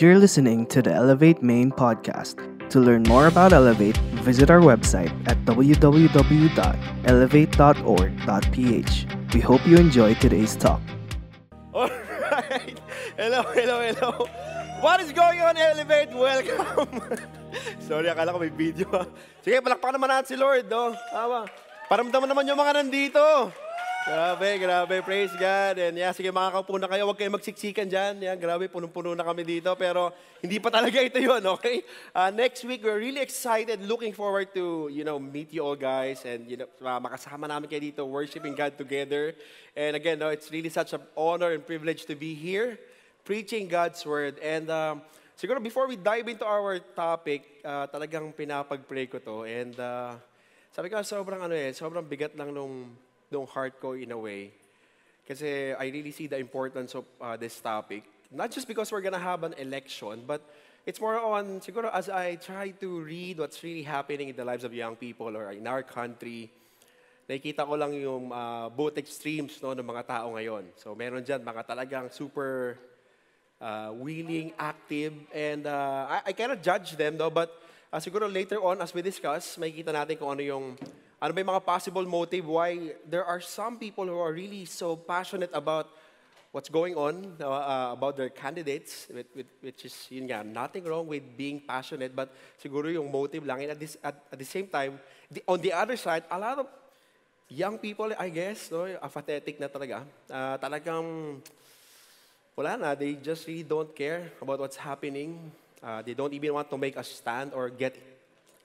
You're listening to the Elevate Main podcast. To learn more about Elevate, visit our website at www.elevate.org.ph. We hope you enjoy today's talk. Alright. Hello, hello, hello. What is going on, Elevate? Welcome. Sorry, akala ko may video. Sige, palakpakan naman natin si Lord, no? Tama. Paramdaman naman yung mga nandito. Grabe, grabe. Praise God. And yeah, sige, makakaupo na kayo. Huwag kayong magsiksikan dyan. Yeah, grabe, punong-puno na kami dito. Pero hindi pa talaga ito yun, okay? Uh, next week, we're really excited. Looking forward to, you know, meet you all guys. And, you know, uh, makasama namin kayo dito, worshiping God together. And again, no, it's really such an honor and privilege to be here, preaching God's Word. And um, siguro before we dive into our topic, uh, talagang pinapag-pray ko to. And uh, sabi ko, sobrang ano eh, sobrang bigat lang nung, nung heart ko in a way. Kasi I really see the importance of uh, this topic. Not just because we're gonna have an election, but it's more on, siguro as I try to read what's really happening in the lives of young people or in our country, nakikita ko lang yung uh, both extremes no, ng mga tao ngayon. So meron dyan mga talagang super uh, willing, active, and uh, I, I cannot judge them though, but uh, siguro later on as we discuss, makikita natin kung ano yung ano ba yung mga possible motive why there are some people who are really so passionate about what's going on uh, uh, about their candidates, with, with, which is, yun nga, nothing wrong with being passionate, but siguro yung motive lang. And at, this, at, at the same time, the, on the other side, a lot of young people, I guess, no, apathetic na talaga. Uh, talagang, wala na, they just really don't care about what's happening. Uh, they don't even want to make a stand or get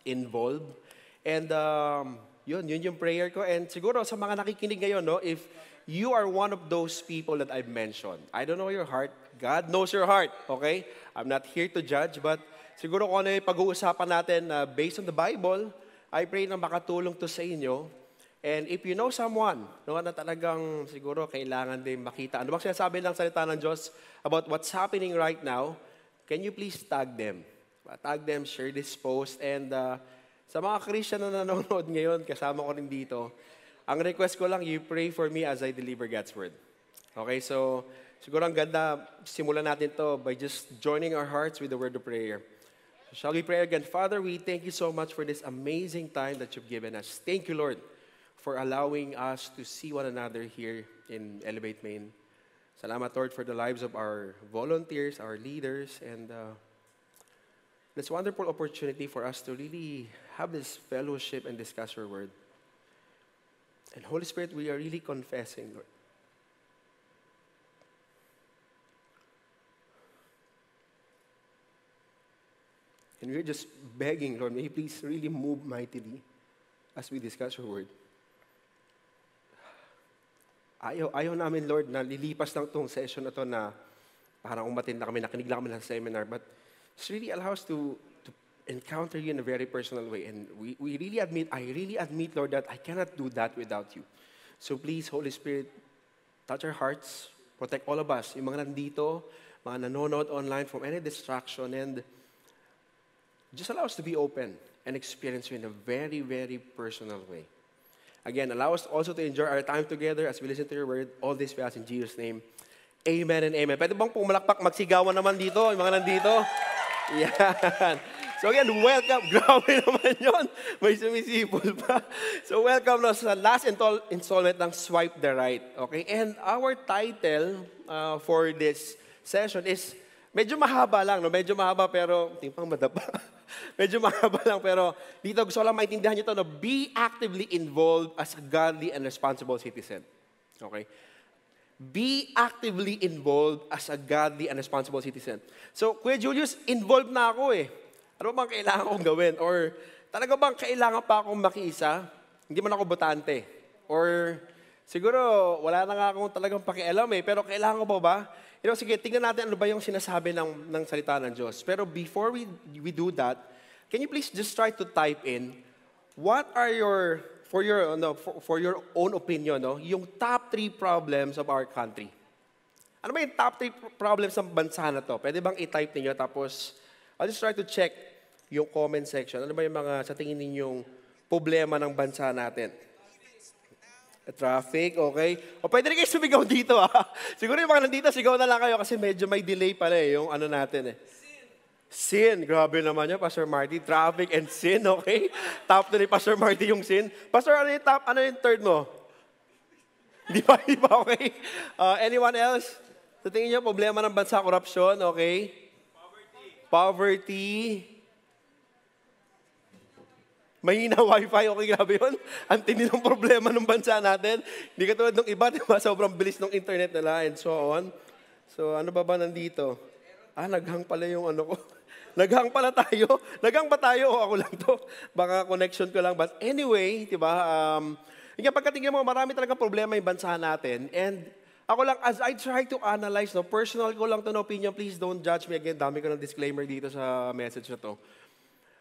involved. And um, yun, yun yung prayer ko. And siguro sa mga nakikinig ngayon, no, if you are one of those people that I've mentioned, I don't know your heart, God knows your heart, okay? I'm not here to judge, but siguro kung ano yung pag-uusapan natin uh, based on the Bible, I pray na makatulong to sa inyo. And if you know someone no, na talagang siguro kailangan din makita, ano bang sinasabi ng salita ng Diyos about what's happening right now, can you please tag them? Tag them, share this post, and uh, sa mga Christian na nanonood ngayon, kasama ko rin dito, ang request ko lang, you pray for me as I deliver God's Word. Okay, so siguro ang ganda, simulan natin to by just joining our hearts with the word of prayer. Shall we pray again? Father, we thank you so much for this amazing time that you've given us. Thank you, Lord, for allowing us to see one another here in Elevate Maine. Salamat, Lord, for the lives of our volunteers, our leaders, and uh, this wonderful opportunity for us to really have this fellowship and discuss your word. And Holy Spirit, we are really confessing, Lord. And we're just begging, Lord, may you please really move mightily as we discuss your word. Ayaw, ayaw namin, Lord, na lilipas lang itong session na to na parang umatin na kami, nakinig lang kami ng seminar, but just really allows to, to encounter you in a very personal way. And we, we really admit, I really admit, Lord, that I cannot do that without you. So please, Holy Spirit, touch our hearts, protect all of us, yung mga nandito, mga nanonood online from any distraction, and just allow us to be open and experience you in a very, very personal way. Again, allow us also to enjoy our time together as we listen to your word. All this we ask in Jesus' name. Amen and amen. Pwede bang pumalakpak, magsigawan naman dito, yung mga nandito? Yan. So again, welcome. Grabe naman yon. May sumisipol pa. So welcome na sa last install- installment ng Swipe the Right. Okay? And our title uh, for this session is medyo mahaba lang. No? Medyo mahaba pero timpang madapa. medyo mahaba lang pero dito gusto ko lang maintindihan nyo ito. No? Be actively involved as a godly and responsible citizen. Okay? Be actively involved as a godly and responsible citizen. So, Kuya Julius, involved na ako eh. Ano bang kailangan kong gawin? Or talaga bang kailangan pa akong makiisa? Hindi man ako botante. Or siguro wala na nga akong talagang pakialam eh. Pero kailangan ko pa ba? You know, sige, tingnan natin ano ba yung sinasabi ng, ng salita ng Diyos. Pero before we, we do that, can you please just try to type in, what are your for your no, for, for your own opinion, no, yung top three problems of our country. Ano ba yung top three problems ng bansa na to? Pwede bang i-type niyo tapos I'll just try to check yung comment section. Ano ba yung mga sa tingin ninyong problema ng bansa natin? Traffic, okay. O pwede rin kayo sumigaw dito ah. Siguro yung mga nandito, sigaw na lang kayo kasi medyo may delay pala eh, yung ano natin eh. Sin. Grabe naman yun, Pastor Marty. Traffic and sin, okay? Top to ni Pastor Marty yung sin. Pastor, ano yung top, ano yung third mo? Di ba, di ba, okay? Uh, anyone else? Sa tingin niyo, problema ng bansa, korupsyon, okay? Poverty. Poverty. Mahina wifi, okay, grabe yun. Ang tindi ng problema ng bansa natin. Hindi katulad ng iba, di ba? Sobrang bilis ng internet nila and so on. So, ano ba ba nandito? Ah, naghang pala yung ano ko. Naghang pala tayo. Naghang pa tayo o ako lang to. Baka connection ko lang. But anyway, di ba? Um, yung pagkatingin mo, marami talaga problema yung bansa natin. And ako lang, as I try to analyze, no, personal ko lang to no opinion, please don't judge me again. Dami ko ng disclaimer dito sa message na to.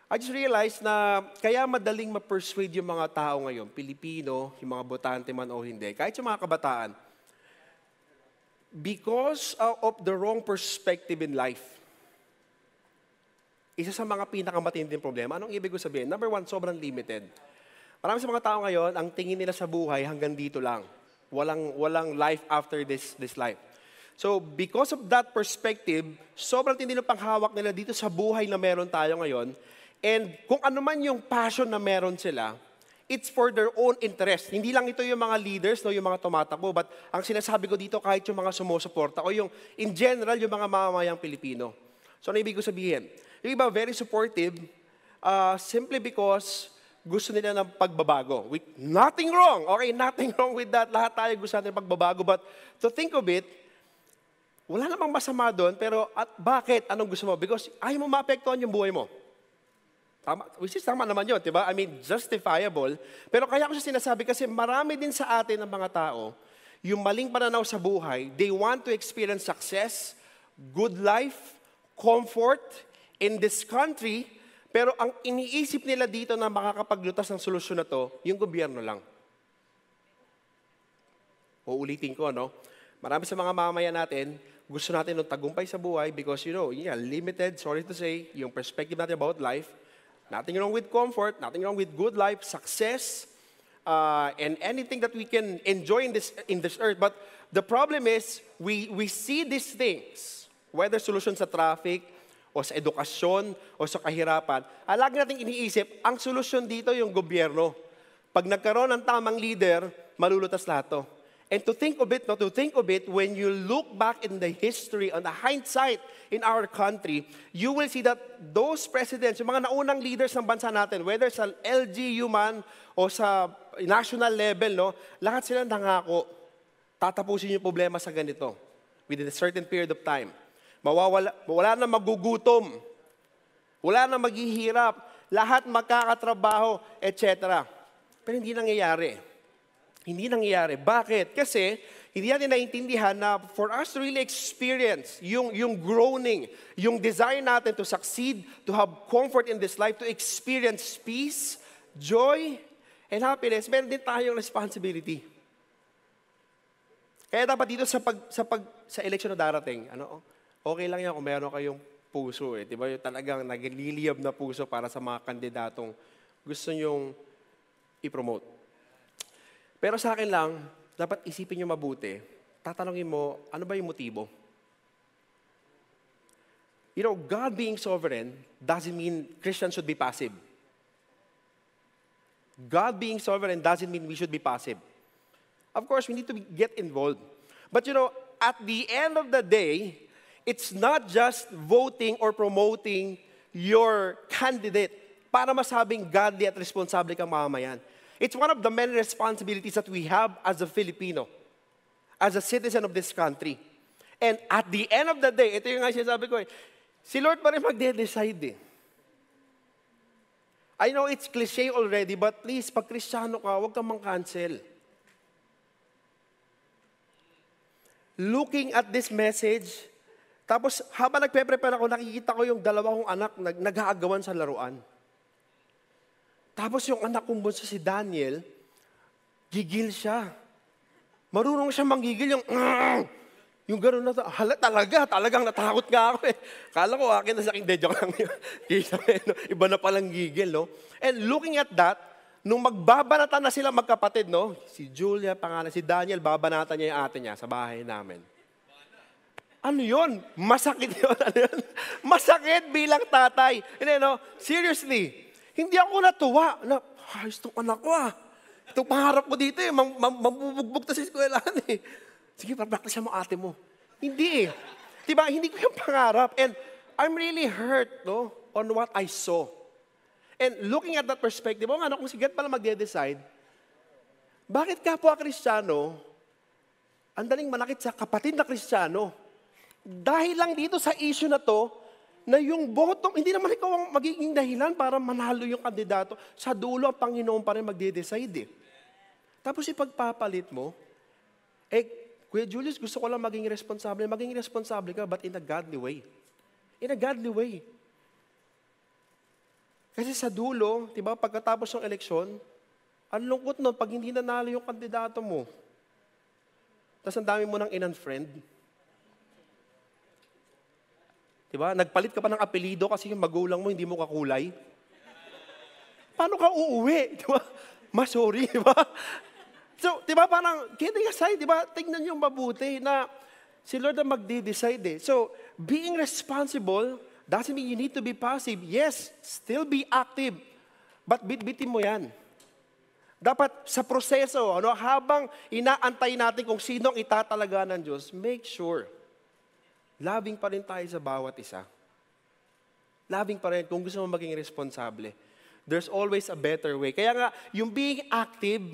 I just realized na kaya madaling ma-persuade yung mga tao ngayon, Pilipino, yung mga botante man o hindi, kahit yung mga kabataan, because of the wrong perspective in life. Isa sa mga pinakamatinding problema. Anong ibig ko sabihin? Number one, sobrang limited. Marami sa mga tao ngayon, ang tingin nila sa buhay hanggang dito lang. Walang, walang life after this, this life. So, because of that perspective, sobrang tindi ng panghawak nila dito sa buhay na meron tayo ngayon, And kung ano man yung passion na meron sila, it's for their own interest. Hindi lang ito yung mga leaders, no, yung mga tumatakbo, but ang sinasabi ko dito, kahit yung mga sumusuporta, o yung, in general, yung mga mamamayang Pilipino. So, ano ibig ko sabihin? Yung iba, very supportive, uh, simply because gusto nila ng pagbabago. With nothing wrong. Okay, nothing wrong with that. Lahat tayo gusto natin pagbabago. But to think of it, wala namang masama doon, pero at bakit? Anong gusto mo? Because ayaw mo maapektuhan yung buhay mo. Tama, which is tama naman yun, di ba? I mean, justifiable. Pero kaya ko siya sinasabi kasi marami din sa atin ng mga tao, yung maling pananaw sa buhay, they want to experience success, good life, comfort in this country, pero ang iniisip nila dito na makakapaglutas ng solusyon na to, yung gobyerno lang. Uulitin ko, no? Marami sa mga mamaya natin, gusto natin ng tagumpay sa buhay because, you know, yeah, limited, sorry to say, yung perspective natin about life, Nothing wrong with comfort, nothing wrong with good life, success, uh, and anything that we can enjoy in this, in this earth. But the problem is, we, we see these things, whether solution sa traffic, o sa edukasyon, o sa kahirapan, ah, lagi natin iniisip, ang solusyon dito yung gobyerno. Pag nagkaroon ng tamang leader, malulutas lahat to. And to think of it, no, to think of it, when you look back in the history, on the hindsight in our country, you will see that those presidents, yung mga naunang leaders ng bansa natin, whether sa LGU man o sa national level, no, lahat sila nangako, tatapusin yung problema sa ganito within a certain period of time. Mawawala, wala na magugutom, wala na maghihirap, lahat makakatrabaho, etc. Pero hindi nangyayari. Hindi nangyayari. Bakit? Kasi hindi natin naiintindihan na for us to really experience yung, yung groaning, yung desire natin to succeed, to have comfort in this life, to experience peace, joy, and happiness, meron din tayong responsibility. Kaya dapat dito sa pag sa pag sa election na darating, ano, okay lang 'yan kung meron kayong puso eh, 'di ba? Yung talagang nagliliyab na puso para sa mga kandidatong gusto nyong i-promote. Pero sa akin lang, dapat isipin nyo mabuti. Tatanungin mo, ano ba yung motibo? You know, God being sovereign doesn't mean Christians should be passive. God being sovereign doesn't mean we should be passive. Of course, we need to get involved. But you know, at the end of the day, it's not just voting or promoting your candidate para masabing godly at responsable kang mamamayan. It's one of the many responsibilities that we have as a Filipino, as a citizen of this country. And at the end of the day, ito yung nga sinasabi ko eh, si Lord pa rin magde-decide eh. I know it's cliche already, but please, pag kristyano ka, huwag kang mang-cancel. Looking at this message, tapos habang nagpe-prepare ako, nakikita ko yung dalawang anak nag nag-aagawan sa laruan. Tapos yung anak kong bunso si Daniel, gigil siya. Marunong siya manggigil yung, yung gano'n na, hala talaga, talagang natakot nga ako eh. Kala ko akin na sa aking dejo lang. Iba na palang gigil, no? And looking at that, nung magbabanatan na sila magkapatid, no? Si Julia, pangalan, si Daniel, babanatan niya yung ate niya sa bahay namin. Ano yun? Masakit yun. Ano yun? Masakit bilang tatay. Hindi, no? Seriously. Hindi ako natuwa. Na, ayos tong anak ko ah. Itong pangarap ko dito eh. Mabubugbog to sa eskwelahan eh. Sige, practice mo ate mo. Hindi eh. Diba? Hindi ko yung pangarap. And I'm really hurt, no? On what I saw. And looking at that perspective, oh, ano, kung si God pala magde-decide, bakit kapwa Kristiyano, ang daling manakit sa kapatid na Kristiyano, dahil lang dito sa issue na to, na yung bottom, hindi naman ikaw ang magiging dahilan para manalo yung kandidato. Sa dulo, ang Panginoon pa rin magde-decide eh. Tapos ipagpapalit mo, eh, Kuya Julius, gusto ko lang maging responsable. Maging responsable ka, but in a godly way. In a godly way. Kasi sa dulo, di ba, pagkatapos ng eleksyon, ang lungkot nun pag hindi nanalo yung kandidato mo. Tapos ang dami mo nang in-unfriend. Di ba? Nagpalit ka pa ng apelido kasi yung magulang mo hindi mo kakulay. Paano ka uuwi? Di ba? Ma, sorry, di ba? So, di ba parang, kidding aside, di ba? Tingnan niyo mabuti na si Lord ang magde-decide eh. So, being responsible doesn't mean you need to be passive. Yes, still be active. But bitbitin mo yan. Dapat sa proseso, ano, habang inaantay natin kung sino ang itatalaga ng Diyos, make sure Loving pa rin tayo sa bawat isa. Loving pa rin kung gusto mo maging responsable. There's always a better way. Kaya nga, yung being active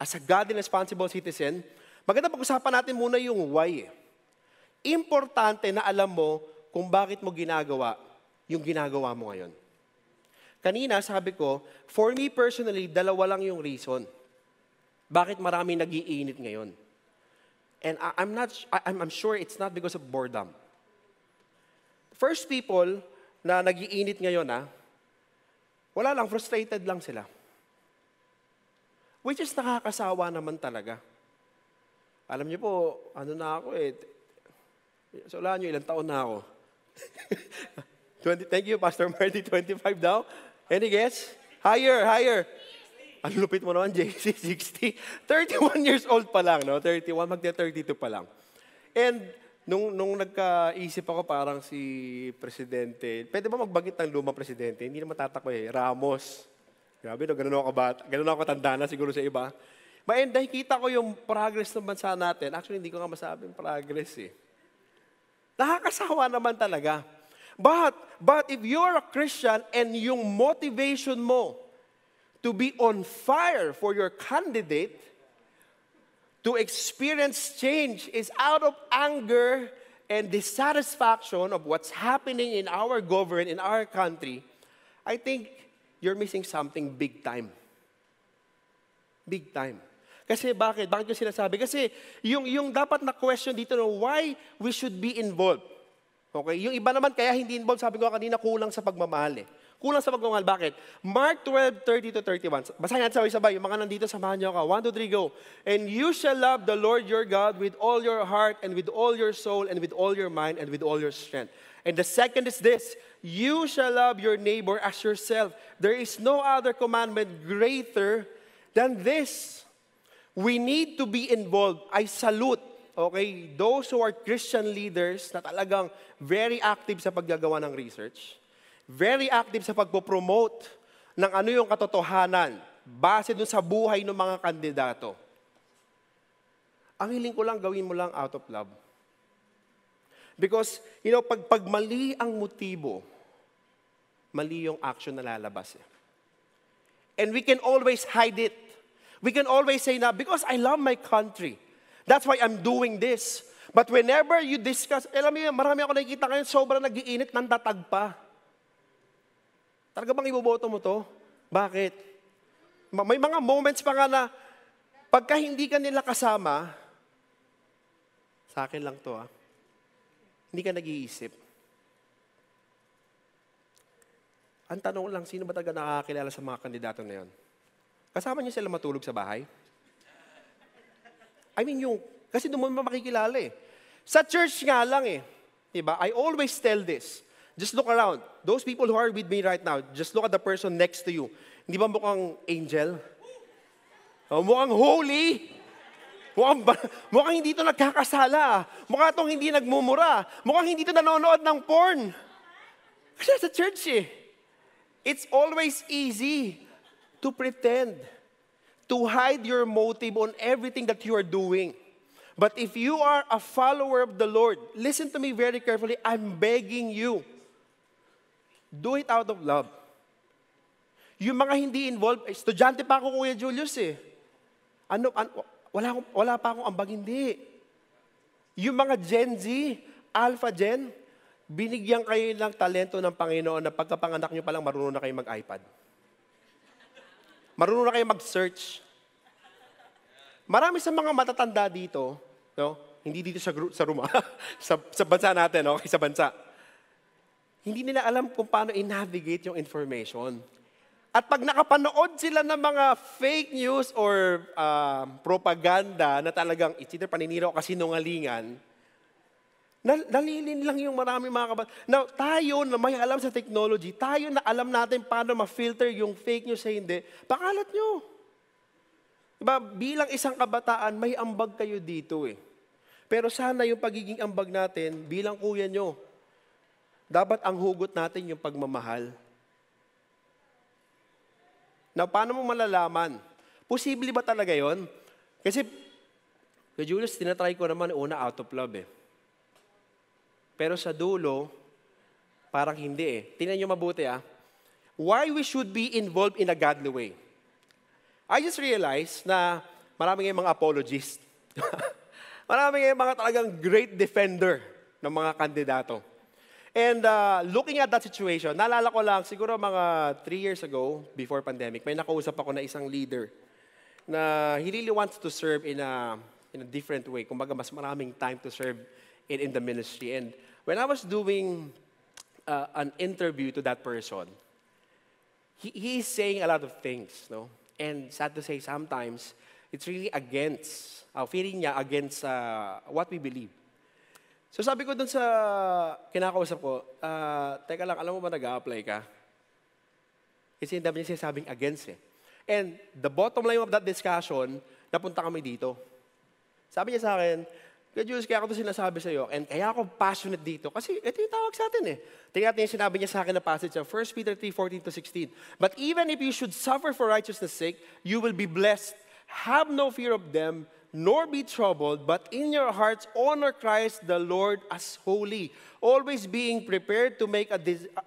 as a God and responsible citizen, maganda pag-usapan natin muna yung why. Importante na alam mo kung bakit mo ginagawa yung ginagawa mo ngayon. Kanina, sabi ko, for me personally, dalawa lang yung reason. Bakit marami nagiinit ngayon? And I, I'm, not, I, I'm sure it's not because of boredom. First people na nagiinit ngayon, ah, wala lang, frustrated lang sila. Which is nakakasawa naman talaga. Alam niyo po, ano na ako eh, so wala niyo, ilang taon na ako. 20, thank you, Pastor Marty, 25 daw. Any guess? Higher, higher. Ang lupit mo naman, JC, 60. 31 years old pa lang, no? 31, magte-32 pa lang. And nung, nung nagkaisip ako parang si Presidente, pwede ba magbanggit ng lumang Presidente? Hindi naman tatakbo eh, Ramos. Grabe, no? ganun ako bat, ganun ako tanda na siguro sa iba. And nakikita ko yung progress ng bansa natin. Actually, hindi ko nga masabing progress eh. Nakakasawa naman talaga. But, but if you're a Christian and yung motivation mo to be on fire for your candidate, to experience change is out of anger and dissatisfaction of what's happening in our government, in our country, I think you're missing something big time. Big time. Kasi bakit? Bakit ko sinasabi? Kasi yung, yung dapat na question dito, no, why we should be involved. Okay? Yung iba naman, kaya hindi involved, sabi ko kanina, kulang sa pagmamahal eh. Kulang sa pagmamahal. Bakit? Mark 12, 30 to 31. Basahin natin sabay-sabay. Yung mga nandito, samahan niyo ako. 1, 2, 3, go. And you shall love the Lord your God with all your heart and with all your soul and with all your mind and with all your strength. And the second is this, you shall love your neighbor as yourself. There is no other commandment greater than this. We need to be involved. I salute, okay, those who are Christian leaders na talagang very active sa paggagawa ng research very active sa pagpo-promote ng ano yung katotohanan base dun sa buhay ng mga kandidato. Ang hiling ko lang, gawin mo lang out of love. Because, you know, pag, pag mali ang motibo, mali yung action na lalabas. Eh. And we can always hide it. We can always say na, because I love my country, that's why I'm doing this. But whenever you discuss, alam mo yun, marami ako nakikita ngayon, sobrang nagiinit ng tatag pa. Talaga bang iboboto mo to? Bakit? May mga moments pa nga na pagka hindi ka nila kasama, sa akin lang to ah, hindi ka nag-iisip. Ang tanong lang, sino ba talaga nakakilala sa mga kandidato na yon? Kasama niyo sila matulog sa bahay? I mean, yung, kasi doon mo makikilala eh. Sa church nga lang eh. Diba? I always tell this Just look around. Those people who are with me right now, just look at the person next to you. Hindi ba mukhang angel? Oh, mukhang holy. Mukhang, mukhang hindi ito nagkakasala. Mukhang itong hindi nagmumura. Mukhang hindi ito nanonood ng porn. Kasi sa church eh. It's always easy to pretend, to hide your motive on everything that you are doing. But if you are a follower of the Lord, listen to me very carefully. I'm begging you. Do it out of love. Yung mga hindi involved, estudyante pa ako, Kuya Julius eh. Ano, ano wala, wala pa akong ambag, hindi. Yung mga Gen Z, Alpha Gen, binigyan kayo ng talento ng Panginoon na pagkapanganak nyo palang marunong na kayo mag-iPad. Marunong na kayo mag-search. Marami sa mga matatanda dito, no? hindi dito sa, group, sa room, sa, sa bansa natin, no? sa bansa. Hindi nila alam kung paano i-navigate yung information. At pag nakapanood sila ng mga fake news or uh, propaganda na talagang it's either paninira o kasinungalingan, nalilin lang yung marami mga kabat. Now, tayo na may alam sa technology, tayo na alam natin paano ma-filter yung fake news sa hindi, pakalat nyo. Diba, bilang isang kabataan, may ambag kayo dito eh. Pero sana yung pagiging ambag natin, bilang kuya nyo, dapat ang hugot natin yung pagmamahal. Na paano mo malalaman? Posible ba talaga yon? Kasi, kay Julius, tinatry ko naman una out of love eh. Pero sa dulo, parang hindi eh. Tingnan nyo mabuti ah. Why we should be involved in a godly way. I just realized na marami ngayong mga apologists. marami ngayong mga talagang great defender ng mga kandidato. And uh, looking at that situation, naalala ko lang, siguro mga three years ago, before pandemic, may nakausap ako na isang leader na he really wants to serve in a, in a different way. Kumbaga, mas maraming time to serve in, in the ministry. And when I was doing uh, an interview to that person, he, he is saying a lot of things, no? And sad to say, sometimes, it's really against, uh, feeling niya against uh, what we believe. So sabi ko dun sa kinakausap ko, uh, teka lang, alam mo ba nag-a-apply ka? Kasi hindi niya sinasabing against eh. And the bottom line of that discussion, napunta kami dito. Sabi niya sa akin, Kuya Jules, kaya ako ito sinasabi sa iyo, and kaya ako passionate dito, kasi ito yung tawag sa atin eh. Tingnan natin yung sinabi niya sa akin na passage sa 1 Peter 3, 14 to 16. But even if you should suffer for righteousness' sake, you will be blessed. Have no fear of them, nor be troubled, but in your hearts honor Christ the Lord as holy, always being prepared to make a,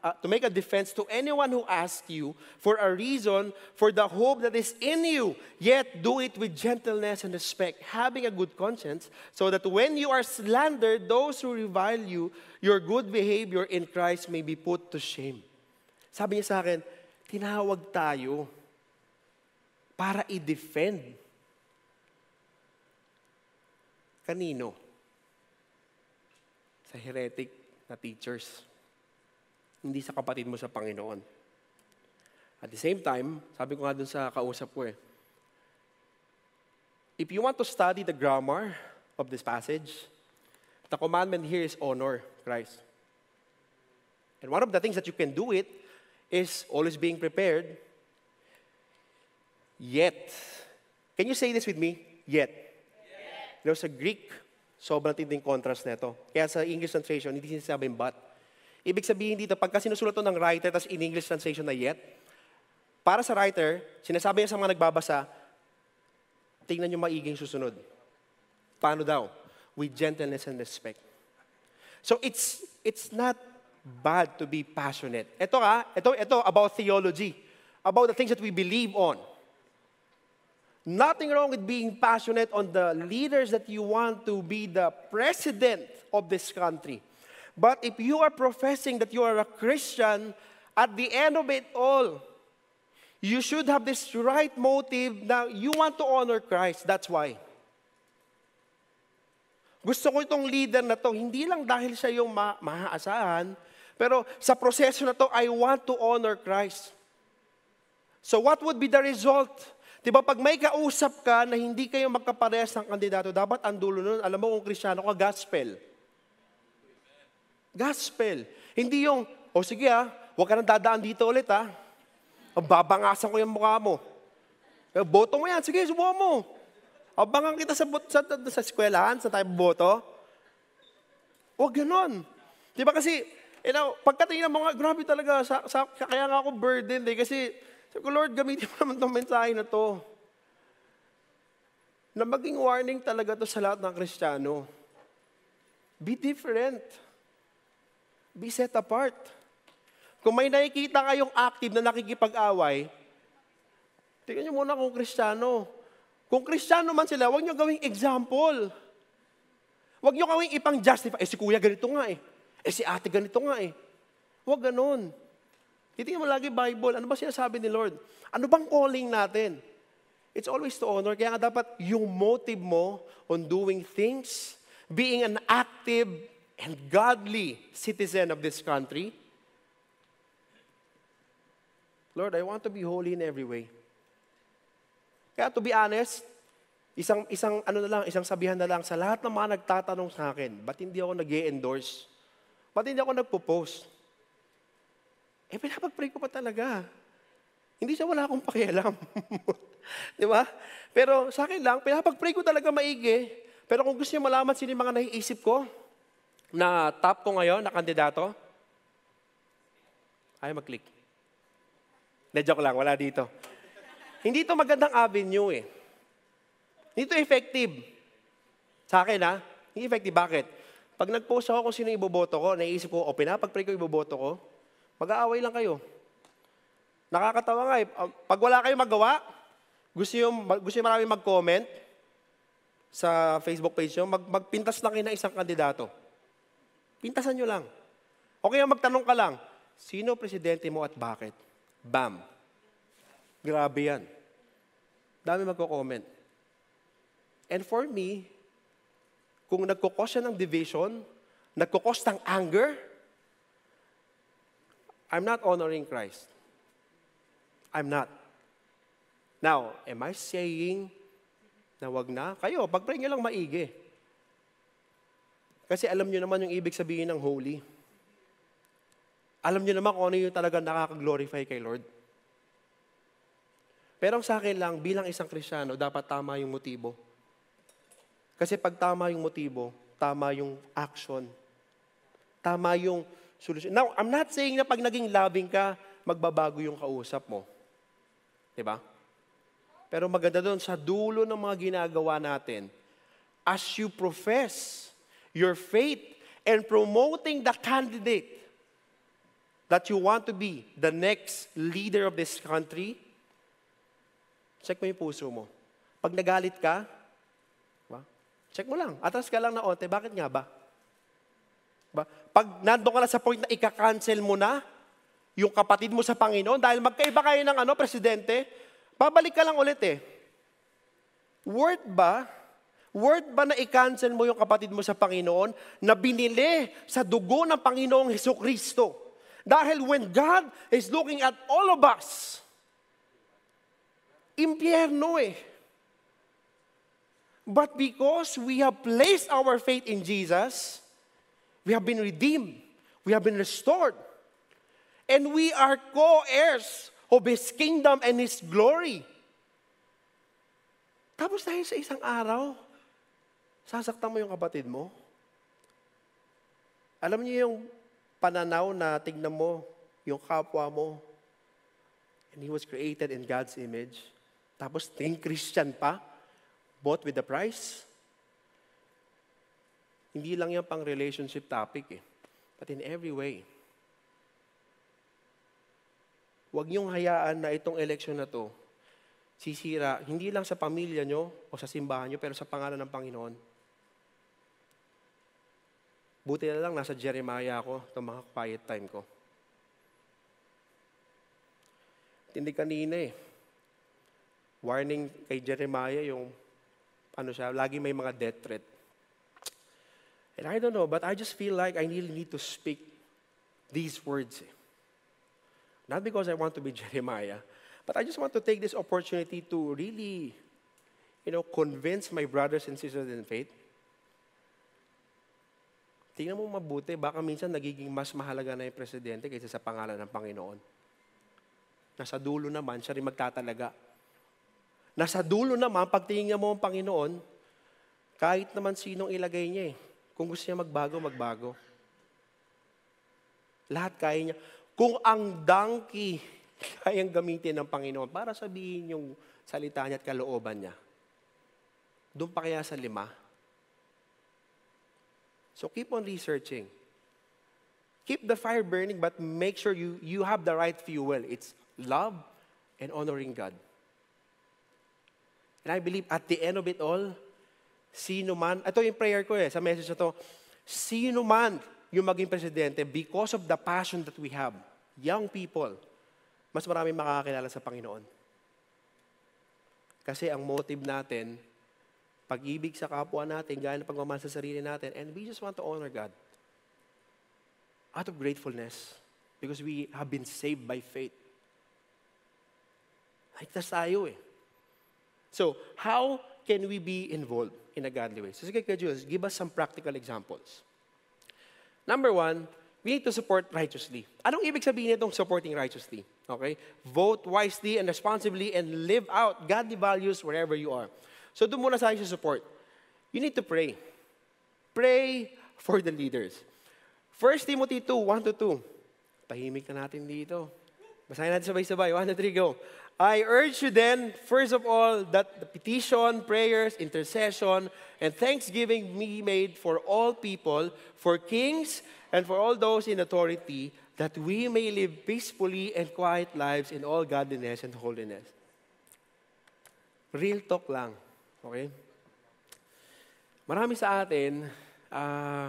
uh, to make a defense to anyone who asks you for a reason for the hope that is in you, yet do it with gentleness and respect, having a good conscience, so that when you are slandered, those who revile you, your good behavior in Christ may be put to shame. Sabi niya sa akin, tinawag tayo para i-defend Kanino? Sa heretic na teachers. Hindi sa kapatid mo sa Panginoon. At the same time, sabi ko nga dun sa kausap ko eh, if you want to study the grammar of this passage, the commandment here is honor Christ. And one of the things that you can do it is always being prepared. Yet, can you say this with me? Yet. Pero sa Greek, sobrang tinding contrast nito. Kaya sa English translation, hindi sinasabing but. Ibig sabihin dito, pagka sinusulat ng writer, tapos in English translation na yet, para sa writer, sinasabi niya sa mga nagbabasa, tingnan niyo maiging susunod. Paano daw? With gentleness and respect. So it's it's not bad to be passionate. Ito ka, ito, ito about theology. About the things that we believe on. Nothing wrong with being passionate on the leaders that you want to be the president of this country. But if you are professing that you are a Christian, at the end of it all, you should have this right motive na you want to honor Christ. That's why. Gusto ko itong leader na to, hindi lang dahil siya yung ma- maaasahan, pero sa proseso na to, I want to honor Christ. So what would be the result? Diba, pag may kausap ka na hindi kayo magkaparehas ng kandidato, dapat ang dulo nun, alam mo kung kristyano ka, gospel. Gospel. Hindi yung, O sige ah, huwag ka nang dadaan dito ulit ah. Babangasan ko yung mukha mo. Eh, boto mo yan, sige, subukan mo. Abangan kita sa, sa, sa eskwelahan, sa tayo boto. Huwag ganon. Di ba kasi, you know, pagkatingin mo nga, grabe talaga, sa, sa, kaya nga ako burdened eh, kasi, sabi ko, Lord, gamitin mo naman itong mensahe na to. Na maging warning talaga to sa lahat ng Kristiyano. Be different. Be set apart. Kung may nakikita kayong active na nakikipag-away, tingnan nyo muna kung Kristiyano. Kung Kristiyano man sila, huwag nyo gawing example. Huwag nyo gawing ipang-justify. Eh, si kuya ganito nga eh. Eh, si ate ganito nga eh. Huwag ganun. Titingnan mo lagi Bible. Ano ba sinasabi ni Lord? Ano bang calling natin? It's always to honor. Kaya nga dapat yung motive mo on doing things, being an active and godly citizen of this country. Lord, I want to be holy in every way. Kaya to be honest, isang, isang, ano na lang, isang sabihan na lang sa lahat ng mga nagtatanong sa akin, ba't hindi ako nag endorse Ba't hindi ako nagpo-post? Eh, pinapag-pray ko pa talaga. Hindi siya wala akong pakialam. Di ba? Pero sa akin lang, pinapag-pray ko talaga maigi. Pero kung gusto niyo malaman sino yung mga naiisip ko, na top ko ngayon, na kandidato, ay mag-click. Na joke lang, wala dito. Hindi ito magandang avenue eh. Hindi ito effective. Sa akin ha, hindi effective. Bakit? Pag nag-post ako kung sino iboboto ko, naisip ko, o pinapag-pray ko iboboto ko, mag-aaway lang kayo. Nakakatawa nga eh. Ah, pag wala kayong magawa, gusto yung, gusto yung marami mag-comment sa Facebook page nyo, mag, magpintas lang kayo ng isang kandidato. Pintasan nyo lang. O kaya magtanong ka lang, sino presidente mo at bakit? Bam. Grabe yan. Dami magko-comment. And for me, kung nagkukos siya ng division, nagkukos ng anger, I'm not honoring Christ. I'm not. Now, am I saying na wag na? Kayo, pag-pray nyo lang maigi. Kasi alam nyo naman yung ibig sabihin ng holy. Alam nyo naman kung ano yung talaga nakaka-glorify kay Lord. Pero sa akin lang, bilang isang Krisyano, dapat tama yung motibo. Kasi pag tama yung motibo, tama yung action. Tama yung solution. Now, I'm not saying na pag naging loving ka, magbabago yung kausap mo. Diba? Pero maganda doon, sa dulo ng mga ginagawa natin, as you profess your faith and promoting the candidate that you want to be the next leader of this country, Check mo yung puso mo. Pag nagalit ka, ba? check mo lang. Atras ka lang na onte. Bakit nga ba? Ba? Pag nandun ka na sa point na ika-cancel mo na yung kapatid mo sa Panginoon, dahil magkaiba kayo ng ano, presidente, babalik ka lang ulit eh. Word ba? Word ba na i-cancel mo yung kapatid mo sa Panginoon na binili sa dugo ng Panginoong Heso Kristo? Dahil when God is looking at all of us, impyerno eh. But because we have placed our faith in Jesus, we have been redeemed, we have been restored, and we are co-heirs of His kingdom and His glory. Tapos dahil sa isang araw, sasaktan mo yung kapatid mo. Alam niyo yung pananaw na tignan mo yung kapwa mo, and he was created in God's image. Tapos tingin Christian pa, bought with the price. Hindi lang yan pang relationship topic eh. But in every way. Huwag niyong hayaan na itong election na to sisira, hindi lang sa pamilya nyo o sa simbahan nyo, pero sa pangalan ng Panginoon. Buti na lang, nasa Jeremiah ako, itong mga quiet time ko. Hindi kanina eh warning kay Jeremiah yung ano siya, lagi may mga death threat. And I don't know, but I just feel like I really need to speak these words. Not because I want to be Jeremiah, but I just want to take this opportunity to really, you know, convince my brothers and sisters in faith. tingnan mo mabuti, baka minsan nagiging mas mahalaga na yung presidente kaysa sa pangalan ng Panginoon. Nasa dulo naman, siya rin magtatalaga. Nasa dulo naman, pagtingin mo ang Panginoon, kahit naman sinong ilagay niya eh. Kung gusto niya magbago, magbago. Lahat kaya niya. Kung ang donkey kayang gamitin ng Panginoon para sabihin yung salita niya at kalooban niya, doon pa kaya sa lima? So keep on researching. Keep the fire burning, but make sure you, you have the right fuel. It's love and honoring God. And I believe at the end of it all, sino man, ito yung prayer ko eh, sa message na to, sino man yung maging presidente because of the passion that we have, young people, mas marami makakakilala sa Panginoon. Kasi ang motive natin, pag-ibig sa kapwa natin, gaya ng pagmamahal sa sarili natin, and we just want to honor God. Out of gratefulness, because we have been saved by faith. Ligtas tayo eh. So, how can we be involved in a godly way? So, sige, Jules, give us some practical examples. Number one, we need to support righteously. Anong ibig sabihin itong supporting righteously? Okay? Vote wisely and responsibly and live out godly values wherever you are. So doon muna sa sa support. You need to pray. Pray for the leaders. 1 Timothy 2, 1 to 2. Tahimik na natin dito. Basahin natin sabay-sabay. 1 to 3, go. I urge you then, first of all, that the petition, prayers, intercession, and thanksgiving be made for all people, for kings, and for all those in authority, that we may live peacefully and quiet lives in all godliness and holiness. Real talk lang. Okay? Marami sa atin, uh,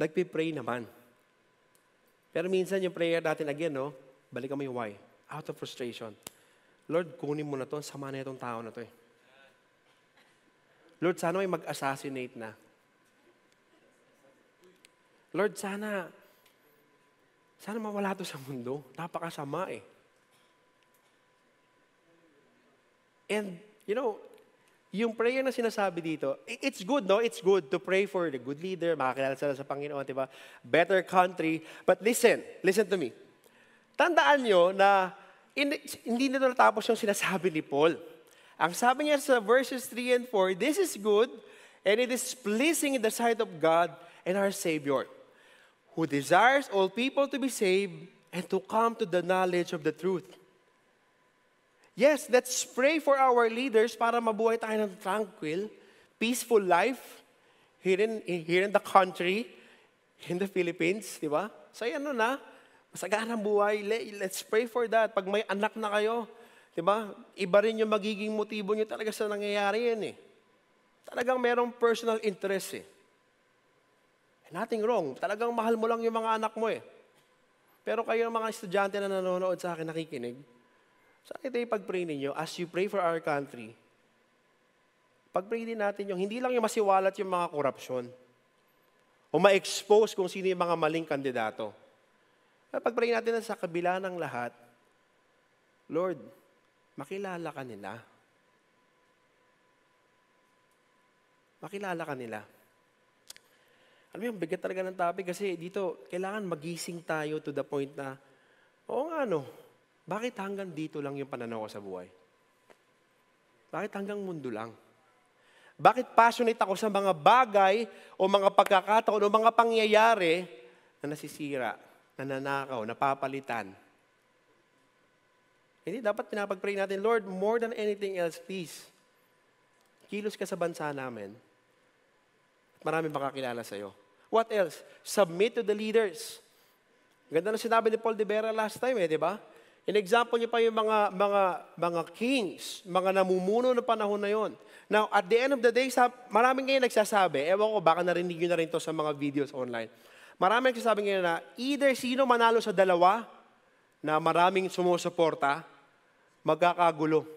nagpipray naman. Pero minsan yung prayer natin again, no? Balikan mo yung why. Out of frustration. Lord, kunin mo na to. Sama na itong tao na to eh. Lord, sana may mag-assassinate na. Lord, sana, sana mawala to sa mundo. Napakasama eh. And, you know, yung prayer na sinasabi dito, it's good, no? It's good to pray for the good leader, makakilala sila sa Panginoon, di ba? Better country. But listen, listen to me. Tandaan nyo na hindi na natapos yung sinasabi ni Paul. Ang sabi niya sa verses 3 and 4, This is good, and it is pleasing in the sight of God and our Savior, who desires all people to be saved and to come to the knowledge of the truth. Yes, let's pray for our leaders para mabuhay tayo ng tranquil, peaceful life here in, here in the country, in the Philippines, di ba? So yan na, Masaganang buhay. Let's pray for that. Pag may anak na kayo, di ba? Iba rin yung magiging motibo nyo talaga sa nangyayari yan eh. Talagang merong personal interest eh. Nothing wrong. Talagang mahal mo lang yung mga anak mo eh. Pero kayo mga estudyante na nanonood sa akin, nakikinig, sana ito ipag-pray ninyo as you pray for our country. Pag-pray din natin yung, hindi lang yung masiwalat yung mga korupsyon o ma-expose kung sino yung mga maling kandidato. Pag-pray natin na sa kabila ng lahat, Lord, makilala ka nila. Makilala ka nila. Alam mo yung bigat talaga ng topic kasi dito, kailangan magising tayo to the point na, oo nga no, bakit hanggang dito lang yung pananaw ko sa buhay? Bakit hanggang mundo lang? Bakit passionate ako sa mga bagay o mga pagkakataon o mga pangyayari na nasisira nananakaw, napapalitan. Hindi, dapat pinapag-pray natin, Lord, more than anything else, please, kilos ka sa bansa namin. Marami makakilala sa'yo. What else? Submit to the leaders. Ganda na sinabi ni Paul de Vera last time eh, di ba? In example niyo pa yung mga, mga, mga kings, mga namumuno ng panahon na yon. Now, at the end of the day, maraming ngayon nagsasabi, ewan ko, baka narinig nyo na rin to sa mga videos online. Marami nagsasabi ngayon na either sino manalo sa dalawa na maraming sumusuporta, magkakagulo.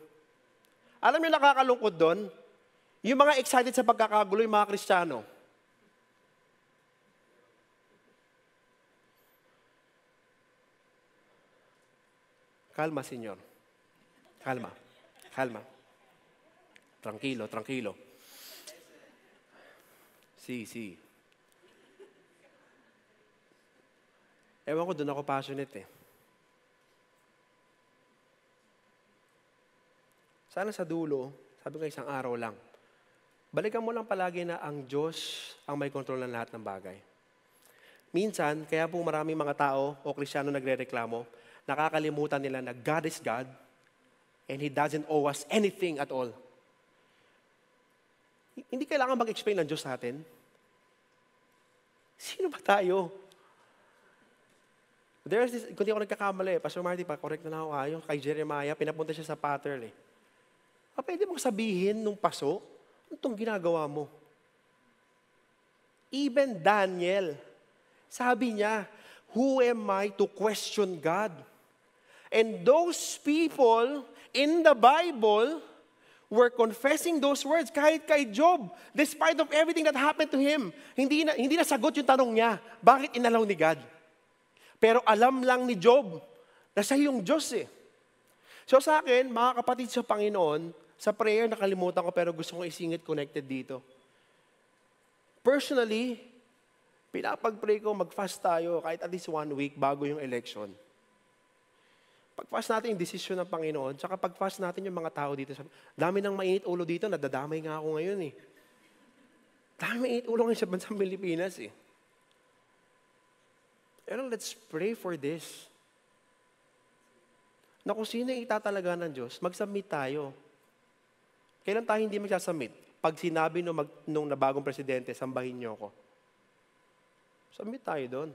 Alam niyo nakakalungkot doon? Yung mga excited sa pagkakagulo, yung mga Kristiyano. Kalma, Senyor. Kalma. Kalma. Tranquilo, tranquilo. Sí, sí. Ewan ko, doon ako passionate eh. Sana sa dulo, sabi ko isang araw lang, balikan mo lang palagi na ang Diyos ang may kontrol ng lahat ng bagay. Minsan, kaya po maraming mga tao o krisyano nagre-reklamo, nakakalimutan nila na God is God and He doesn't owe us anything at all. Hindi kailangan mag-explain ng Diyos sa atin. Sino ba tayo? There's this, kung di ako nagkakamali, Pastor Marty, pa-correct na lang ako kayo, kay Jeremiah, pinapunta siya sa pattern eh. Ah, pwede mong sabihin nung paso, ano itong ginagawa mo? Even Daniel, sabi niya, who am I to question God? And those people in the Bible were confessing those words kahit kay Job, despite of everything that happened to him. Hindi na, hindi na sagot yung tanong niya, bakit inalaw ni God? Pero alam lang ni Job na siya yung Diyos eh. So sa akin, mga kapatid sa Panginoon, sa prayer, nakalimutan ko pero gusto kong isingit connected dito. Personally, pinapag-pray ko, mag-fast tayo kahit at least one week bago yung election. Pag-fast natin yung desisyon ng Panginoon, tsaka pag-fast natin yung mga tao dito. Dami ng mainit ulo dito, nadadamay nga ako ngayon eh. Dami mainit ulo ngayon sa bansang Pilipinas eh. Pero let's pray for this. Na kung sino itatalaga ng Diyos, mag-submit tayo. Kailan tayo hindi magsasubmit? Pag sinabi nung, mag, nung nabagong presidente, sambahin niyo ako. Submit tayo doon.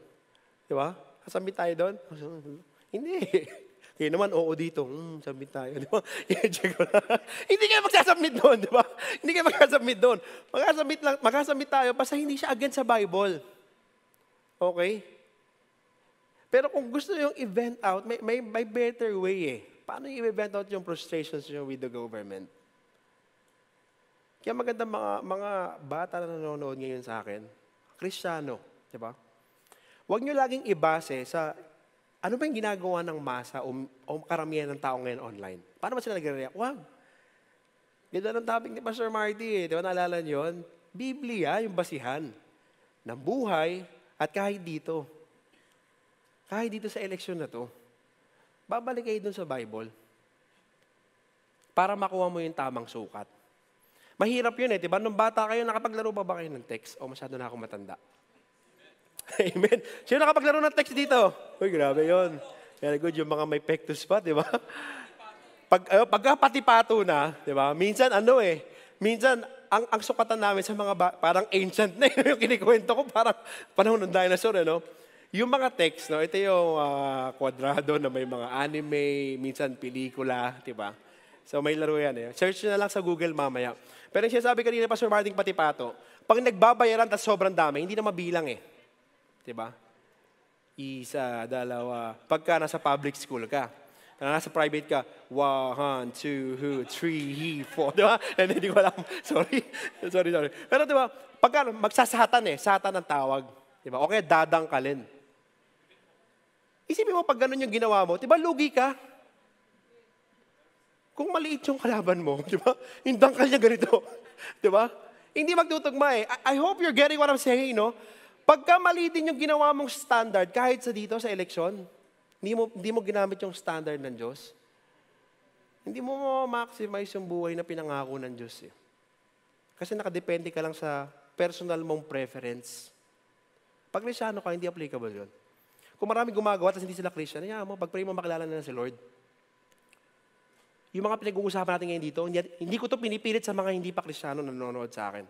Di ba? Submit tayo doon? Hindi. Kaya naman, oo dito. Hmm, submit tayo. Di ba? hindi kayo magsasubmit doon, di ba? Hindi kayo magsasubmit doon. Magsasubmit, lang, magsasubmit tayo basta hindi siya against sa Bible. Okay? Pero kung gusto yung event out, may, may, may better way eh. Paano i-event out yung frustrations nyo with the government? Kaya maganda mga, mga bata na nanonood ngayon sa akin, kristyano, di ba? Huwag nyo laging ibase sa ano ba yung ginagawa ng masa o, o karamihan ng tao ngayon online. Paano ba sila nagre-react? Wag. Ganda ng topic ni Pastor Marty, eh. di ba naalala niyo yun? Biblia, yung basihan ng buhay at kahit dito. Kahit dito sa eleksyon na to, babalik kayo dun sa Bible para makuha mo yung tamang sukat. Mahirap yun eh, di ba? Nung bata kayo, nakapaglaro pa ba kayo ng text? O masyado na ako matanda? Amen. Sino nakapaglaro ng text dito? Uy, grabe yun. Very good, yung mga may pectus pa, di ba? Pag, uh, pagka pati-pato na, di ba? Minsan, ano eh, minsan, ang, ang sukatan namin sa mga, ba- parang ancient na yun, yung kinikwento ko, parang panahon ng dinosaur, ano? Yung mga text, no, ito yung uh, kwadrado na may mga anime, minsan pelikula, di ba? So may laro yan eh. Search na lang sa Google mamaya. Pero yung sinasabi kanina, Pastor Martin Patipato, pag nagbabayaran at sobrang dami, hindi na mabilang eh. Diba? Isa, dalawa. Pagka nasa public school ka, na nasa private ka, one, two, three, four. Di ba? Hindi ko alam. Sorry. sorry, sorry. Pero di ba, pagka magsasatan eh, satan ang tawag. Di ba? Okay, dadangkalin. Isipin mo pag ganun yung ginawa mo, di ba lugi ka? Kung maliit yung kalaban mo, di ba? Hindang ka niya ganito. di ba? Hindi magtutugma eh. I, I hope you're getting what I'm saying, no? Pagka mali din yung ginawa mong standard, kahit sa dito, sa eleksyon, hindi mo, hindi mo ginamit yung standard ng Diyos, hindi mo ma-maximize yung buhay na pinangako ng Diyos eh. Kasi nakadepende ka lang sa personal mong preference. Pag Krisyano ka, hindi applicable yun. Kung marami gumagawa, tapos hindi sila Christian, yeah, mo, pag pray mo, makilala na, si Lord. Yung mga pinag-uusapan natin ngayon dito, hindi, hindi ko to pinipilit sa mga hindi pa kristyano na nanonood sa akin.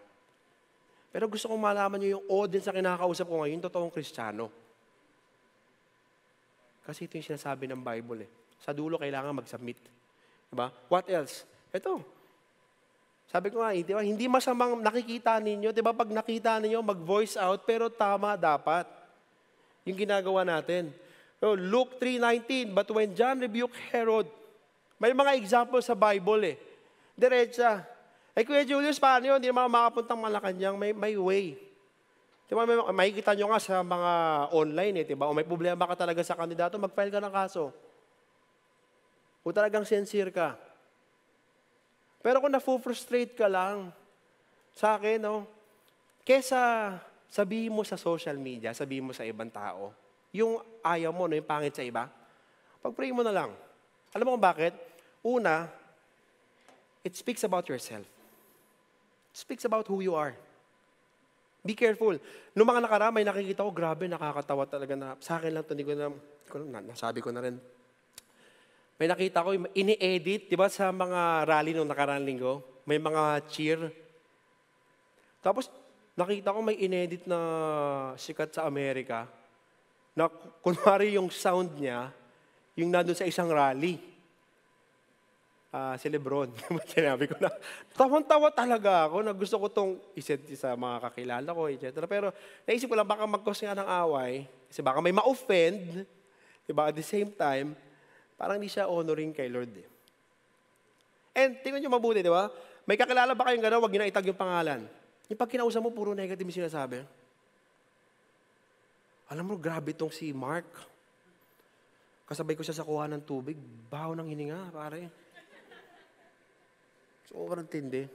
Pero gusto kong malaman nyo yung audience na kinakausap ko ngayon, yung totoong kristyano. Kasi ito yung sinasabi ng Bible eh. Sa dulo, kailangan mag-submit. Diba? What else? Ito. Sabi ko nga, diba, hindi masamang nakikita ninyo. Diba, pag nakita ninyo, mag-voice out, pero tama dapat. Yung ginagawa natin. So, Luke 3.19, But when John rebuked Herod, may mga example sa Bible eh. Diretsa. Eh, Kuya Julius, paano yun? Hindi naman makapuntang Malacanang. May, may way. Di ba, may, makikita nyo nga sa mga online eh, di ba? O may problema ka talaga sa kandidato, mag-file ka ng kaso. O talagang sincere ka. Pero kung na-frustrate ka lang, sa akin, no, kesa sabihin mo sa social media, sabihin mo sa ibang tao, yung ayaw mo, no, yung pangit sa iba, pag-pray mo na lang. Alam mo kung bakit? Una, it speaks about yourself. It speaks about who you are. Be careful. Noong mga nakaramay, nakikita ko, grabe, nakakatawa talaga na, sa akin lang ito, hindi ko na, ko na, nasabi ko na rin. May nakita ko, ini-edit, di ba sa mga rally nung nakaraan linggo, may mga cheer. Tapos, nakita ko may inedit na sikat sa Amerika, na kunwari yung sound niya, yung nandun sa isang rally. Ah, si Lebron. Sinabi ko na, tawang-tawa talaga ako na gusto ko tong isend sa mga kakilala ko, etc. Pero naisip ko lang, baka mag-cause nga ng away, kasi baka may ma-offend, diba? At the same time, parang hindi siya honoring kay Lord. Eh. And tingnan nyo mabuti, di ba? May kakilala ba kayong gano'n, huwag nyo na itag yung pangalan. Yung pag kinausap mo, puro negative sinasabi. Alam mo, grabe itong si Mark. Kasabay ko siya sa kuha ng tubig, baho ng hininga, pare. Sobrang tindi.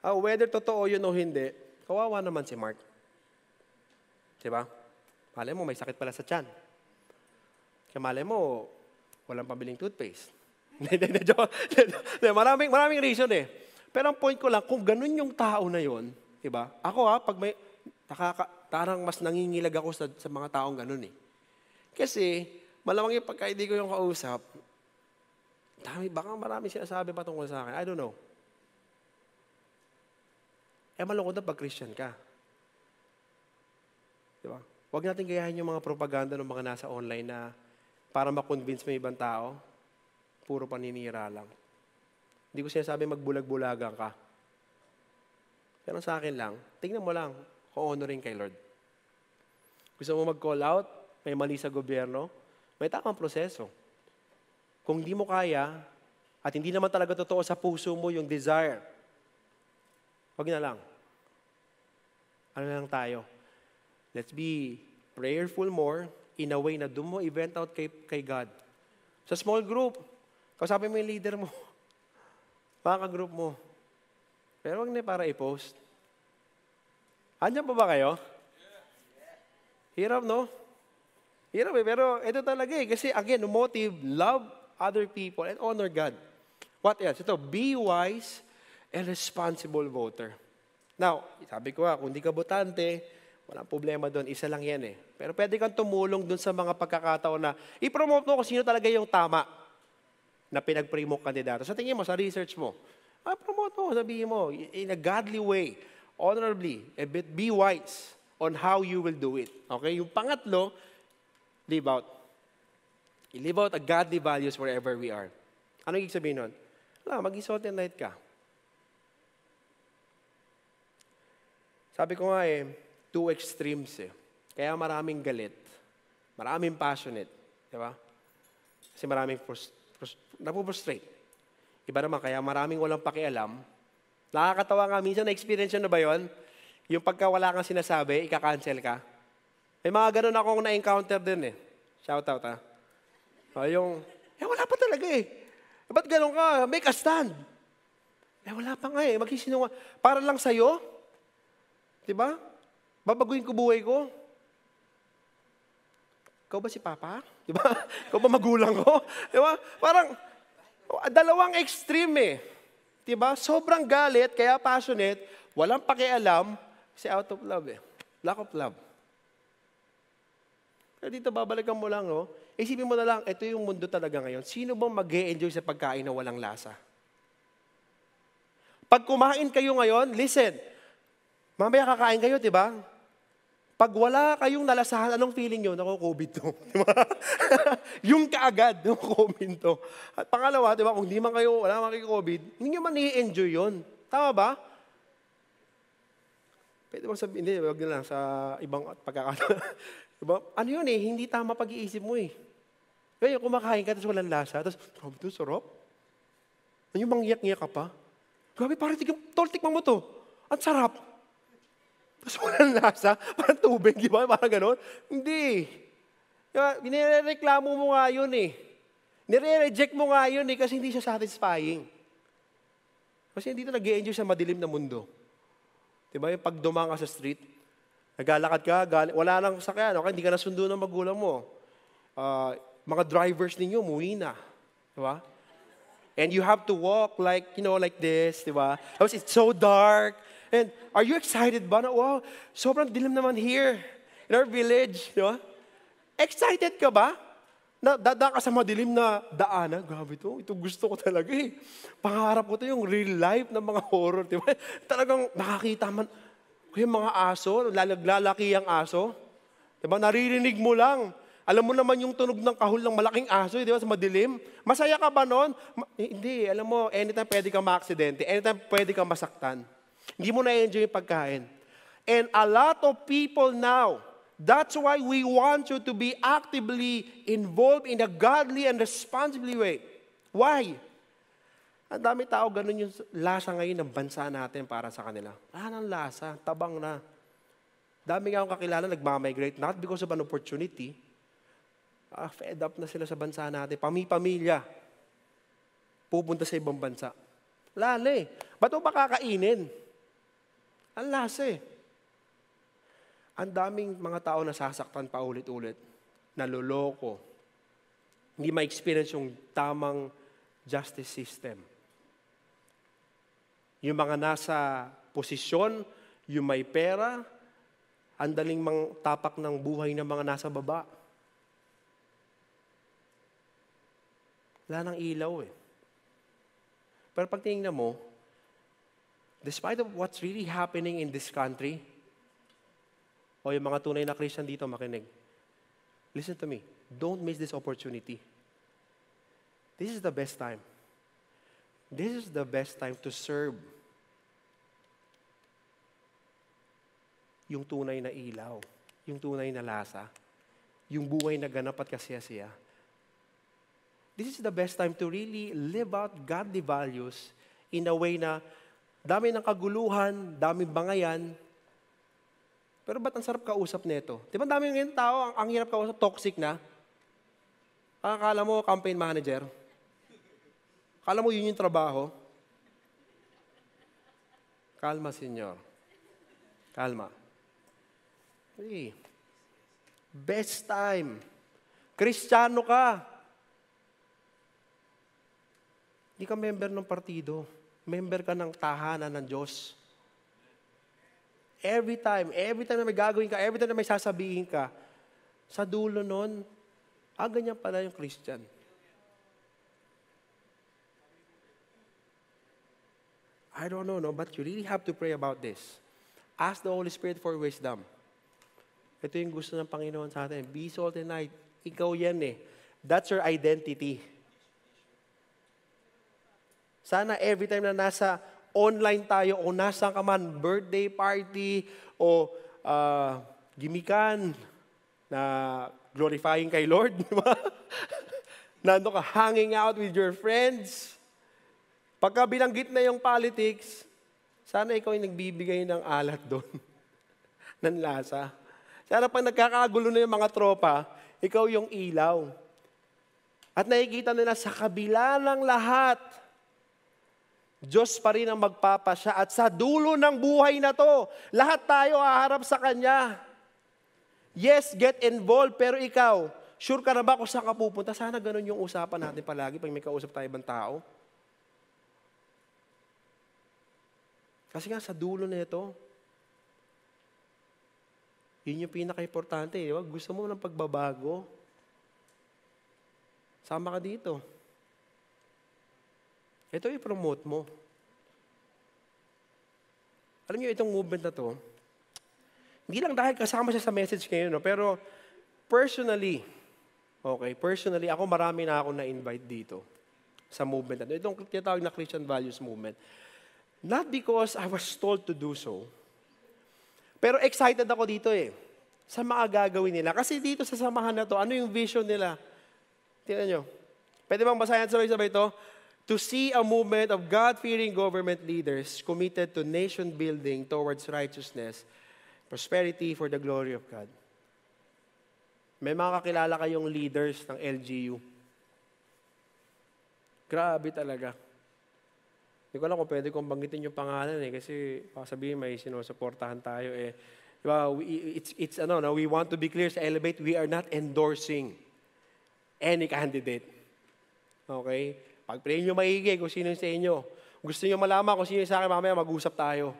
Ah, whether totoo yun o hindi, kawawa naman si Mark. Diba? Malay mo, may sakit pala sa tiyan. Kaya malay mo, walang pabiling toothpaste. Maraming, maraming reason eh. Pero ang point ko lang, kung ganun yung tao na yon, di ba? Ako ha, pag may, nakaka, tarang mas nangingilag ako sa, sa mga taong ganun eh. Kasi, malamang yung pagka hindi ko yung kausap, dami, baka marami sinasabi pa tungkol sa akin. I don't know. Eh, malungkot na pag Christian ka. Di ba? Huwag natin gayahin yung mga propaganda ng mga nasa online na para makonvince mo ibang tao, puro paninira lang. Hindi ko sinasabi magbulag-bulagan ka. Pero sa akin lang, tingnan mo lang kung honoring kay Lord. Gusto mo mag-call out, may mali sa gobyerno, may tamang proseso. Kung hindi mo kaya, at hindi naman talaga totoo sa puso mo yung desire, wag na lang. Ano na lang tayo? Let's be prayerful more in a way na doon mo event out kay, kay God. Sa small group, Kausapin mo yung leader mo. Baka group mo. Pero wag na para i-post. Andiyan pa ba kayo? Hirap, no? Hirap eh, pero ito talaga eh. Kasi again, motive, love other people and honor God. What else? Ito, be wise and responsible voter. Now, sabi ko nga, kung di ka botante, walang problema doon. Isa lang yan eh. Pero pwede kang tumulong doon sa mga pagkakataon na i-promote mo kung sino talaga yung tama na pinag-pray mo kandidato. Sa tingin mo, sa research mo, ah, promote mo, sabihin mo, in a godly way, honorably, a bit be wise on how you will do it. Okay? Yung pangatlo, live out. live out a godly values wherever we are. Ano ibig sabihin nun? Wala, mag salt and light ka. Sabi ko nga eh, two extremes eh. Kaya maraming galit. Maraming passionate. Di ba? Kasi maraming frust- napuprostrate. Iba naman, kaya maraming walang pakialam. Nakakatawa nga, minsan na-experience na ba yon? Yung pagka wala kang sinasabi, ika-cancel ka. May mga ganun akong na-encounter din eh. Shout out ha. O, yung, eh wala pa talaga eh. eh ba't ganun ka? Make a stand. Eh wala pa nga eh. Magsisinunga. Para lang sa'yo. Diba? Babaguhin ko buhay ko. Ikaw ba si Papa? Di ba? Ikaw ba magulang ko? Di ba? Parang, dalawang extreme eh. Di ba? Sobrang galit, kaya passionate, walang pakialam, kasi out of love eh. Lack of love. Pero dito, babalikan mo lang, no? Isipin mo na lang, ito yung mundo talaga ngayon. Sino bang mag enjoy sa pagkain na walang lasa? Pag kumain kayo ngayon, listen, mamaya kakain kayo, di ba? Pag wala kayong nalasahan, anong feeling nyo? Naku, COVID to. yung kaagad, yung COVID to. At pangalawa, di ba, kung di man kayo, wala man kayo COVID, hindi nyo man i-enjoy yun. Tama ba? Pwede bang sabihin, hindi, wag na sa ibang pagkakataon. diba? Ano yun eh, hindi tama pag-iisip mo eh. Kaya kumakain ka, tapos walang lasa, tapos, grabe to, sarap. Ano yung mangyak-ngiyak ka pa? Grabe, parang tol, tikman mo to. Ang sarap. Tapos walang lasa, parang tubig, di ba? Parang ganon. Hindi. Nirereklamo mo nga yun eh. Nire-reject mo nga yun eh kasi hindi siya satisfying. Kasi hindi na nag enjoy sa madilim na mundo. Di ba? Yung pag dumang ka sa street, Naglalakad ka, gal- wala nang sakyan, okay? Hindi ka nasundo ng magulang mo. Uh, mga drivers ninyo, muwi na. Di ba? And you have to walk like, you know, like this, di ba? Tapos it's so dark. And are you excited ba na, wow, sobrang dilim naman here in our village, di ba? Excited ka ba? Na dadaan ka sa madilim na daanan. Grabe to. Ito gusto ko talaga eh. Pangarap ko to yung real life ng mga horror. Di ba? Talagang nakakita man. Yung mga aso, lalaki ang aso. Di ba? Naririnig mo lang. Alam mo naman yung tunog ng kahul ng malaking aso, eh, di ba, sa madilim. Masaya ka ba noon? Ma- hindi, alam mo, anytime pwede kang maaksidente, anytime pwede kang masaktan. Hindi mo na-enjoy yung pagkain. And a lot of people now, that's why we want you to be actively involved in a godly and responsibly way. Why? Ang dami tao, ganun yung lasa ngayon ng bansa natin para sa kanila. Ah, ng lasa, tabang na. Dami nga akong kakilala nagmamigrate, not because of an opportunity, ah, fed up na sila sa bansa natin. Pami-pamilya. Pupunta sa ibang bansa. Lala eh. Ba't mo ba kakainin? Ang lasa eh. Ang daming mga tao na sasaktan pa ulit-ulit. Naloloko. Hindi ma-experience yung tamang justice system. Yung mga nasa posisyon, yung may pera, ang daling mang tapak ng buhay ng mga nasa baba. Wala nang ilaw eh. Pero pag tingnan mo, despite of what's really happening in this country, o yung mga tunay na Christian dito makinig, listen to me, don't miss this opportunity. This is the best time. This is the best time to serve yung tunay na ilaw, yung tunay na lasa, yung buhay na ganap at kasiyasiya. This is the best time to really live out godly values in a way na dami ng kaguluhan, daming bangayan, pero ba't ang sarap kausap nito? Di ba dami ngayon tao, ang, ang hirap kausap, toxic na? Akala mo campaign manager? Akala mo yun yung trabaho? Kalma, senyor. Kalma. Hey. Best time. Kristiyano ka. Hindi ka member ng partido. Member ka ng tahanan ng Diyos. Every time, every time na may gagawin ka, every time na may sasabihin ka, sa dulo nun, ah, ganyan pala yung Christian. I don't know, no, but you really have to pray about this. Ask the Holy Spirit for wisdom. Ito yung gusto ng Panginoon sa atin. Be salt and light. Ikaw yan eh. That's your identity. Sana every time na nasa online tayo o nasa ka man, birthday party o uh, gimikan na glorifying kay Lord, di ba? Nando ka hanging out with your friends. Pagka binanggit na yung politics, sana ikaw yung nagbibigay ng alat doon, ng lasa. Sana pag nagkakagulo na yung mga tropa, ikaw yung ilaw. At nakikita nila sa kabila ng lahat, Diyos pa rin ang magpapasya at sa dulo ng buhay na to, lahat tayo haharap sa Kanya. Yes, get involved, pero ikaw, sure ka na ba kung saan ka pupunta? Sana ganun yung usapan natin palagi pag may kausap tayo ibang tao. Kasi nga sa dulo na ito, yun yung pinaka-importante. Di ba? Gusto mo ng pagbabago, sama ka dito. Ito i-promote mo. Alam niyo, itong movement na to, hindi lang dahil kasama siya sa message ngayon, no? pero personally, okay, personally, ako marami na ako na-invite dito sa movement na to. Itong tinatawag na Christian Values Movement. Not because I was told to do so, pero excited ako dito eh, sa mga gagawin nila. Kasi dito sa samahan na to, ano yung vision nila? Tingnan nyo. Pwede bang basahin sabay-sabay ito? To see a movement of God-fearing government leaders committed to nation building towards righteousness, prosperity for the glory of God. May mga kakilala kayong leaders ng LGU. Grabe talaga. Hindi ko alam kung pwede kong banggitin yung pangalan eh, kasi sabihin may sinusuportahan tayo eh. Diba? It's, it's ano, no? we want to be clear sa Elevate, we are not endorsing any candidate. Okay? Pag-pray nyo maigi kung sino sa inyo. Gusto nyo malaman kung sino sa akin, mamaya mag-usap tayo.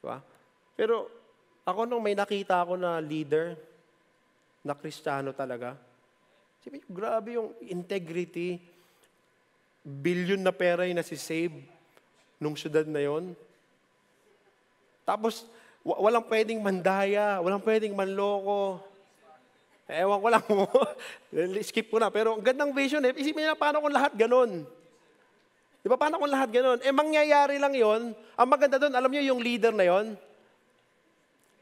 Diba? Pero ako nung may nakita ako na leader, na kristyano talaga, sabi grabe yung integrity, billion na pera yung nasi-save nung syudad na yon. Tapos, wa- walang pwedeng mandaya, walang pwedeng manloko. Ewan ko lang mo. Skip ko na. Pero ang gandang vision eh. Isipin nila, paano kung lahat ganun? Di ba, paano kung lahat ganun? Eh, mangyayari lang yon. Ang maganda doon, alam niyo yung leader na yon?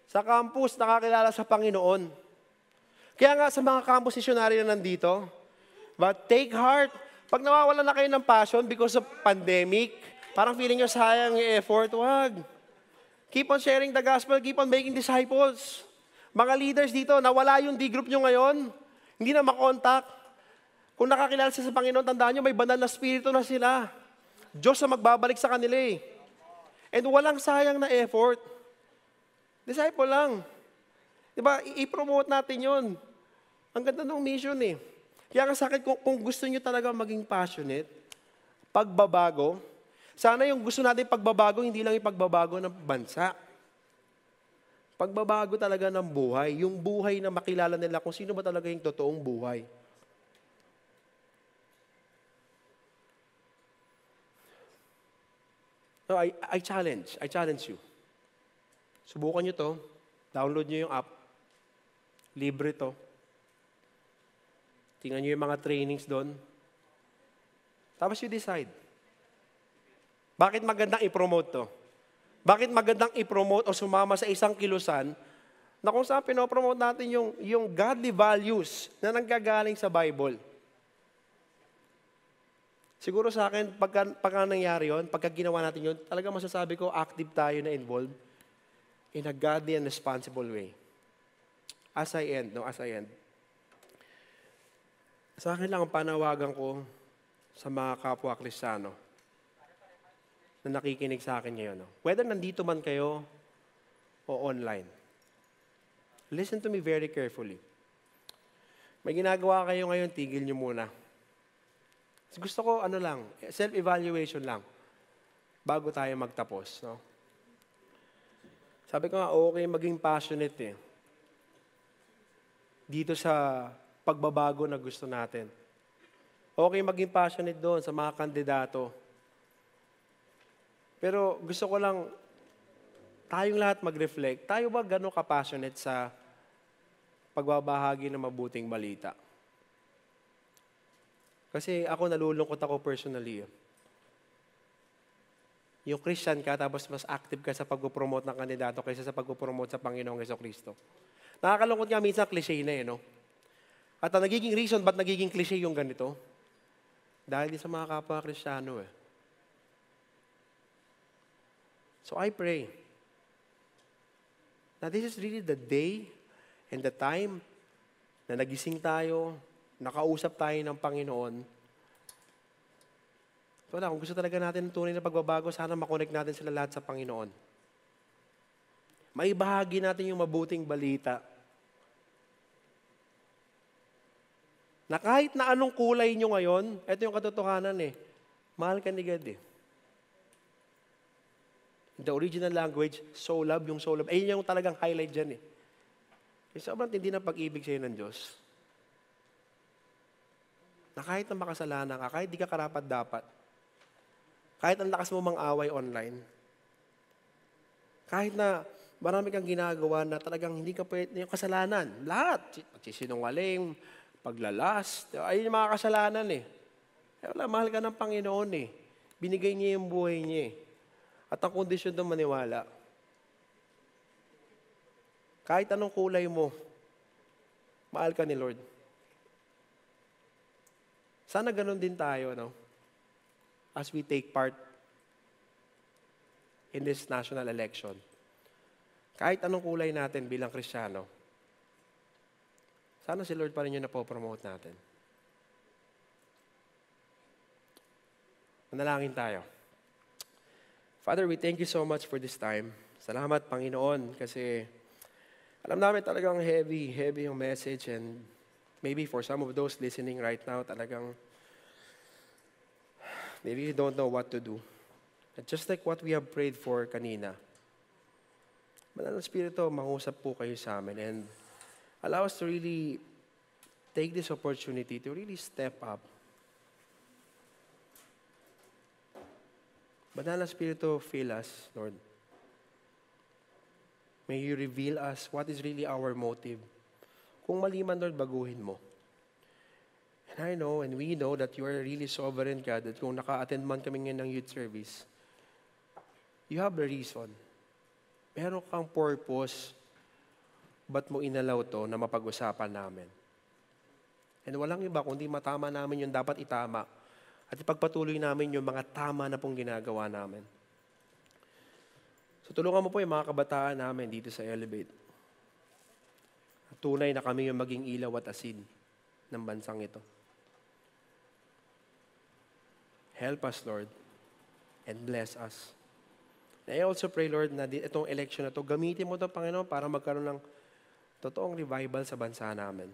Sa campus, nakakilala sa Panginoon. Kaya nga sa mga campus missionary na nandito, but take heart, pag nawawalan na kayo ng passion because of pandemic, parang feeling nyo sayang yung effort, wag. Keep on sharing the gospel, keep on making disciples. Mga leaders dito, nawala yung D-group nyo ngayon, hindi na makontak. Kung nakakilala sila sa Panginoon, tandaan nyo, may banal na spirito na sila. Diyos na magbabalik sa kanila eh. And walang sayang na effort. Disciple lang. Diba, i-promote natin yun. Ang ganda ng mission eh. Kaya nga sa akin, kung, kung gusto nyo talaga maging passionate, pagbabago, sana yung gusto natin pagbabago, hindi lang yung pagbabago ng bansa. Pagbabago talaga ng buhay. Yung buhay na makilala nila kung sino ba talaga yung totoong buhay. No, I, I challenge. I challenge you. Subukan nyo to. Download nyo yung app. Libre to. Tingnan nyo yung mga trainings doon. Tapos you decide. Bakit magandang i-promote to? Bakit magandang i-promote o sumama sa isang kilusan na kung saan pinopromote natin yung, yung godly values na nanggagaling sa Bible? Siguro sa akin, pagka, pagka nangyari yun, pagka ginawa natin yun, talaga masasabi ko, active tayo na involved in a godly and responsible way. As I end, no, as I end. Sa akin lang ang panawagan ko sa mga kapwa Kristiyano na nakikinig sa akin ngayon. No? Whether nandito man kayo o online. Listen to me very carefully. May ginagawa kayo ngayon, tigil nyo muna. Gusto ko, ano lang, self-evaluation lang bago tayo magtapos. No? Sabi ko nga, okay maging passionate eh. Dito sa pagbabago na gusto natin. Okay maging passionate doon sa mga kandidato. Pero gusto ko lang, tayong lahat mag-reflect, tayo ba gano'n ka-passionate sa pagbabahagi ng mabuting balita? Kasi ako nalulungkot ako personally. eh. Yung Christian ka, tapos mas active ka sa pag-promote ng kandidato kaysa sa pag-promote sa Panginoong Heso Kristo. Nakakalungkot nga minsan cliche na eh, no? At ang nagiging reason ba't nagiging cliche yung ganito? Dahil din sa mga kapwa Kristiyano eh. So I pray na this is really the day and the time na nagising tayo, nakausap tayo ng Panginoon. Wala, kung gusto talaga natin ng tunay na pagbabago, sana makonect natin sila lahat sa Panginoon. May bahagi natin yung mabuting balita. Na kahit na anong kulay nyo ngayon, ito yung katotohanan eh, mahal ka ni God eh. The original language, so love, yung so love. Ayun yung talagang highlight dyan eh. Kasi sobrang tindi ng pag-ibig sa'yo ng Diyos. Na kahit na makasalanan ka, kahit di ka karapat dapat, kahit ang lakas mo mang away online, kahit na marami kang ginagawa na talagang hindi ka pwede, yung kasalanan, lahat, pagsisinungaling, paglalas, ayun yung mga kasalanan eh. Eh wala, mahal ka ng Panginoon eh. Binigay niya yung buhay niya eh. At ang kondisyon doon maniwala. Kahit anong kulay mo, mahal ka ni Lord. Sana ganun din tayo, no? As we take part in this national election. Kahit anong kulay natin bilang Kristiyano, sana si Lord pa rin yung napopromote natin. Manalangin tayo. Father, we thank you so much for this time. Salamat, Panginoon, kasi alam namin talagang heavy, heavy yung message and maybe for some of those listening right now, talagang maybe you don't know what to do. And just like what we have prayed for kanina, Banal na Espiritu, mangusap po kayo sa amin and allow us to really take this opportunity to really step up. Banal na Espiritu, fill us, Lord. May you reveal us what is really our motive. Kung mali man, Lord, baguhin mo. And I know and we know that you are really sovereign God that kung naka-attend man kami ngayon ng youth service, you have a reason. Meron kang purpose. Ba't mo inalaw to na mapag-usapan namin? And walang iba, kundi matama namin yung dapat itama. At ipagpatuloy namin yung mga tama na pong ginagawa namin. So tulungan mo po yung mga kabataan namin dito sa Elevate. Tunay na kami yung maging ilaw at asin ng bansang ito. Help us, Lord, and bless us. And I also pray, Lord, na itong election na to, gamitin mo ito, Panginoon, para magkaroon ng totoong revival sa bansa namin.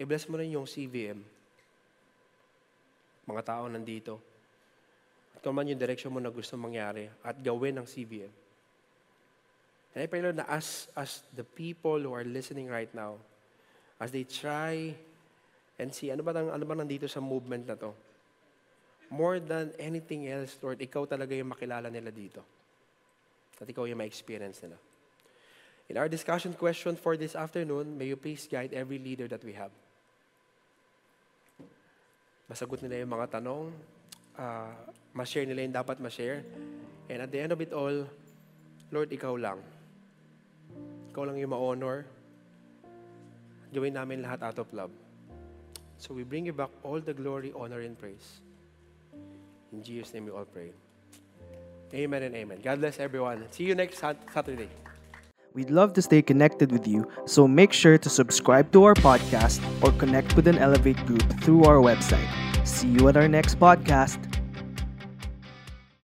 I-bless mo rin yung CVM. Mga tao nandito. At kung man yung direction mo na gusto mangyari at gawin ng CVM. And I pray, Lord, na as, as the people who are listening right now, as they try and see, ano ba, ano ba nandito sa movement na to? more than anything else, Lord, ikaw talaga yung makilala nila dito. At ikaw yung ma-experience nila. In our discussion question for this afternoon, may you please guide every leader that we have. Masagot nila yung mga tanong, uh, ma-share nila yung dapat ma-share. And at the end of it all, Lord, ikaw lang. Ikaw lang yung ma-honor. Gawin namin lahat out of love. So we bring you back all the glory, honor, and praise. In Jesus' name we all pray. Amen and amen. God bless everyone. See you next Saturday. We'd love to stay connected with you, so make sure to subscribe to our podcast or connect with an Elevate group through our website. See you at our next podcast.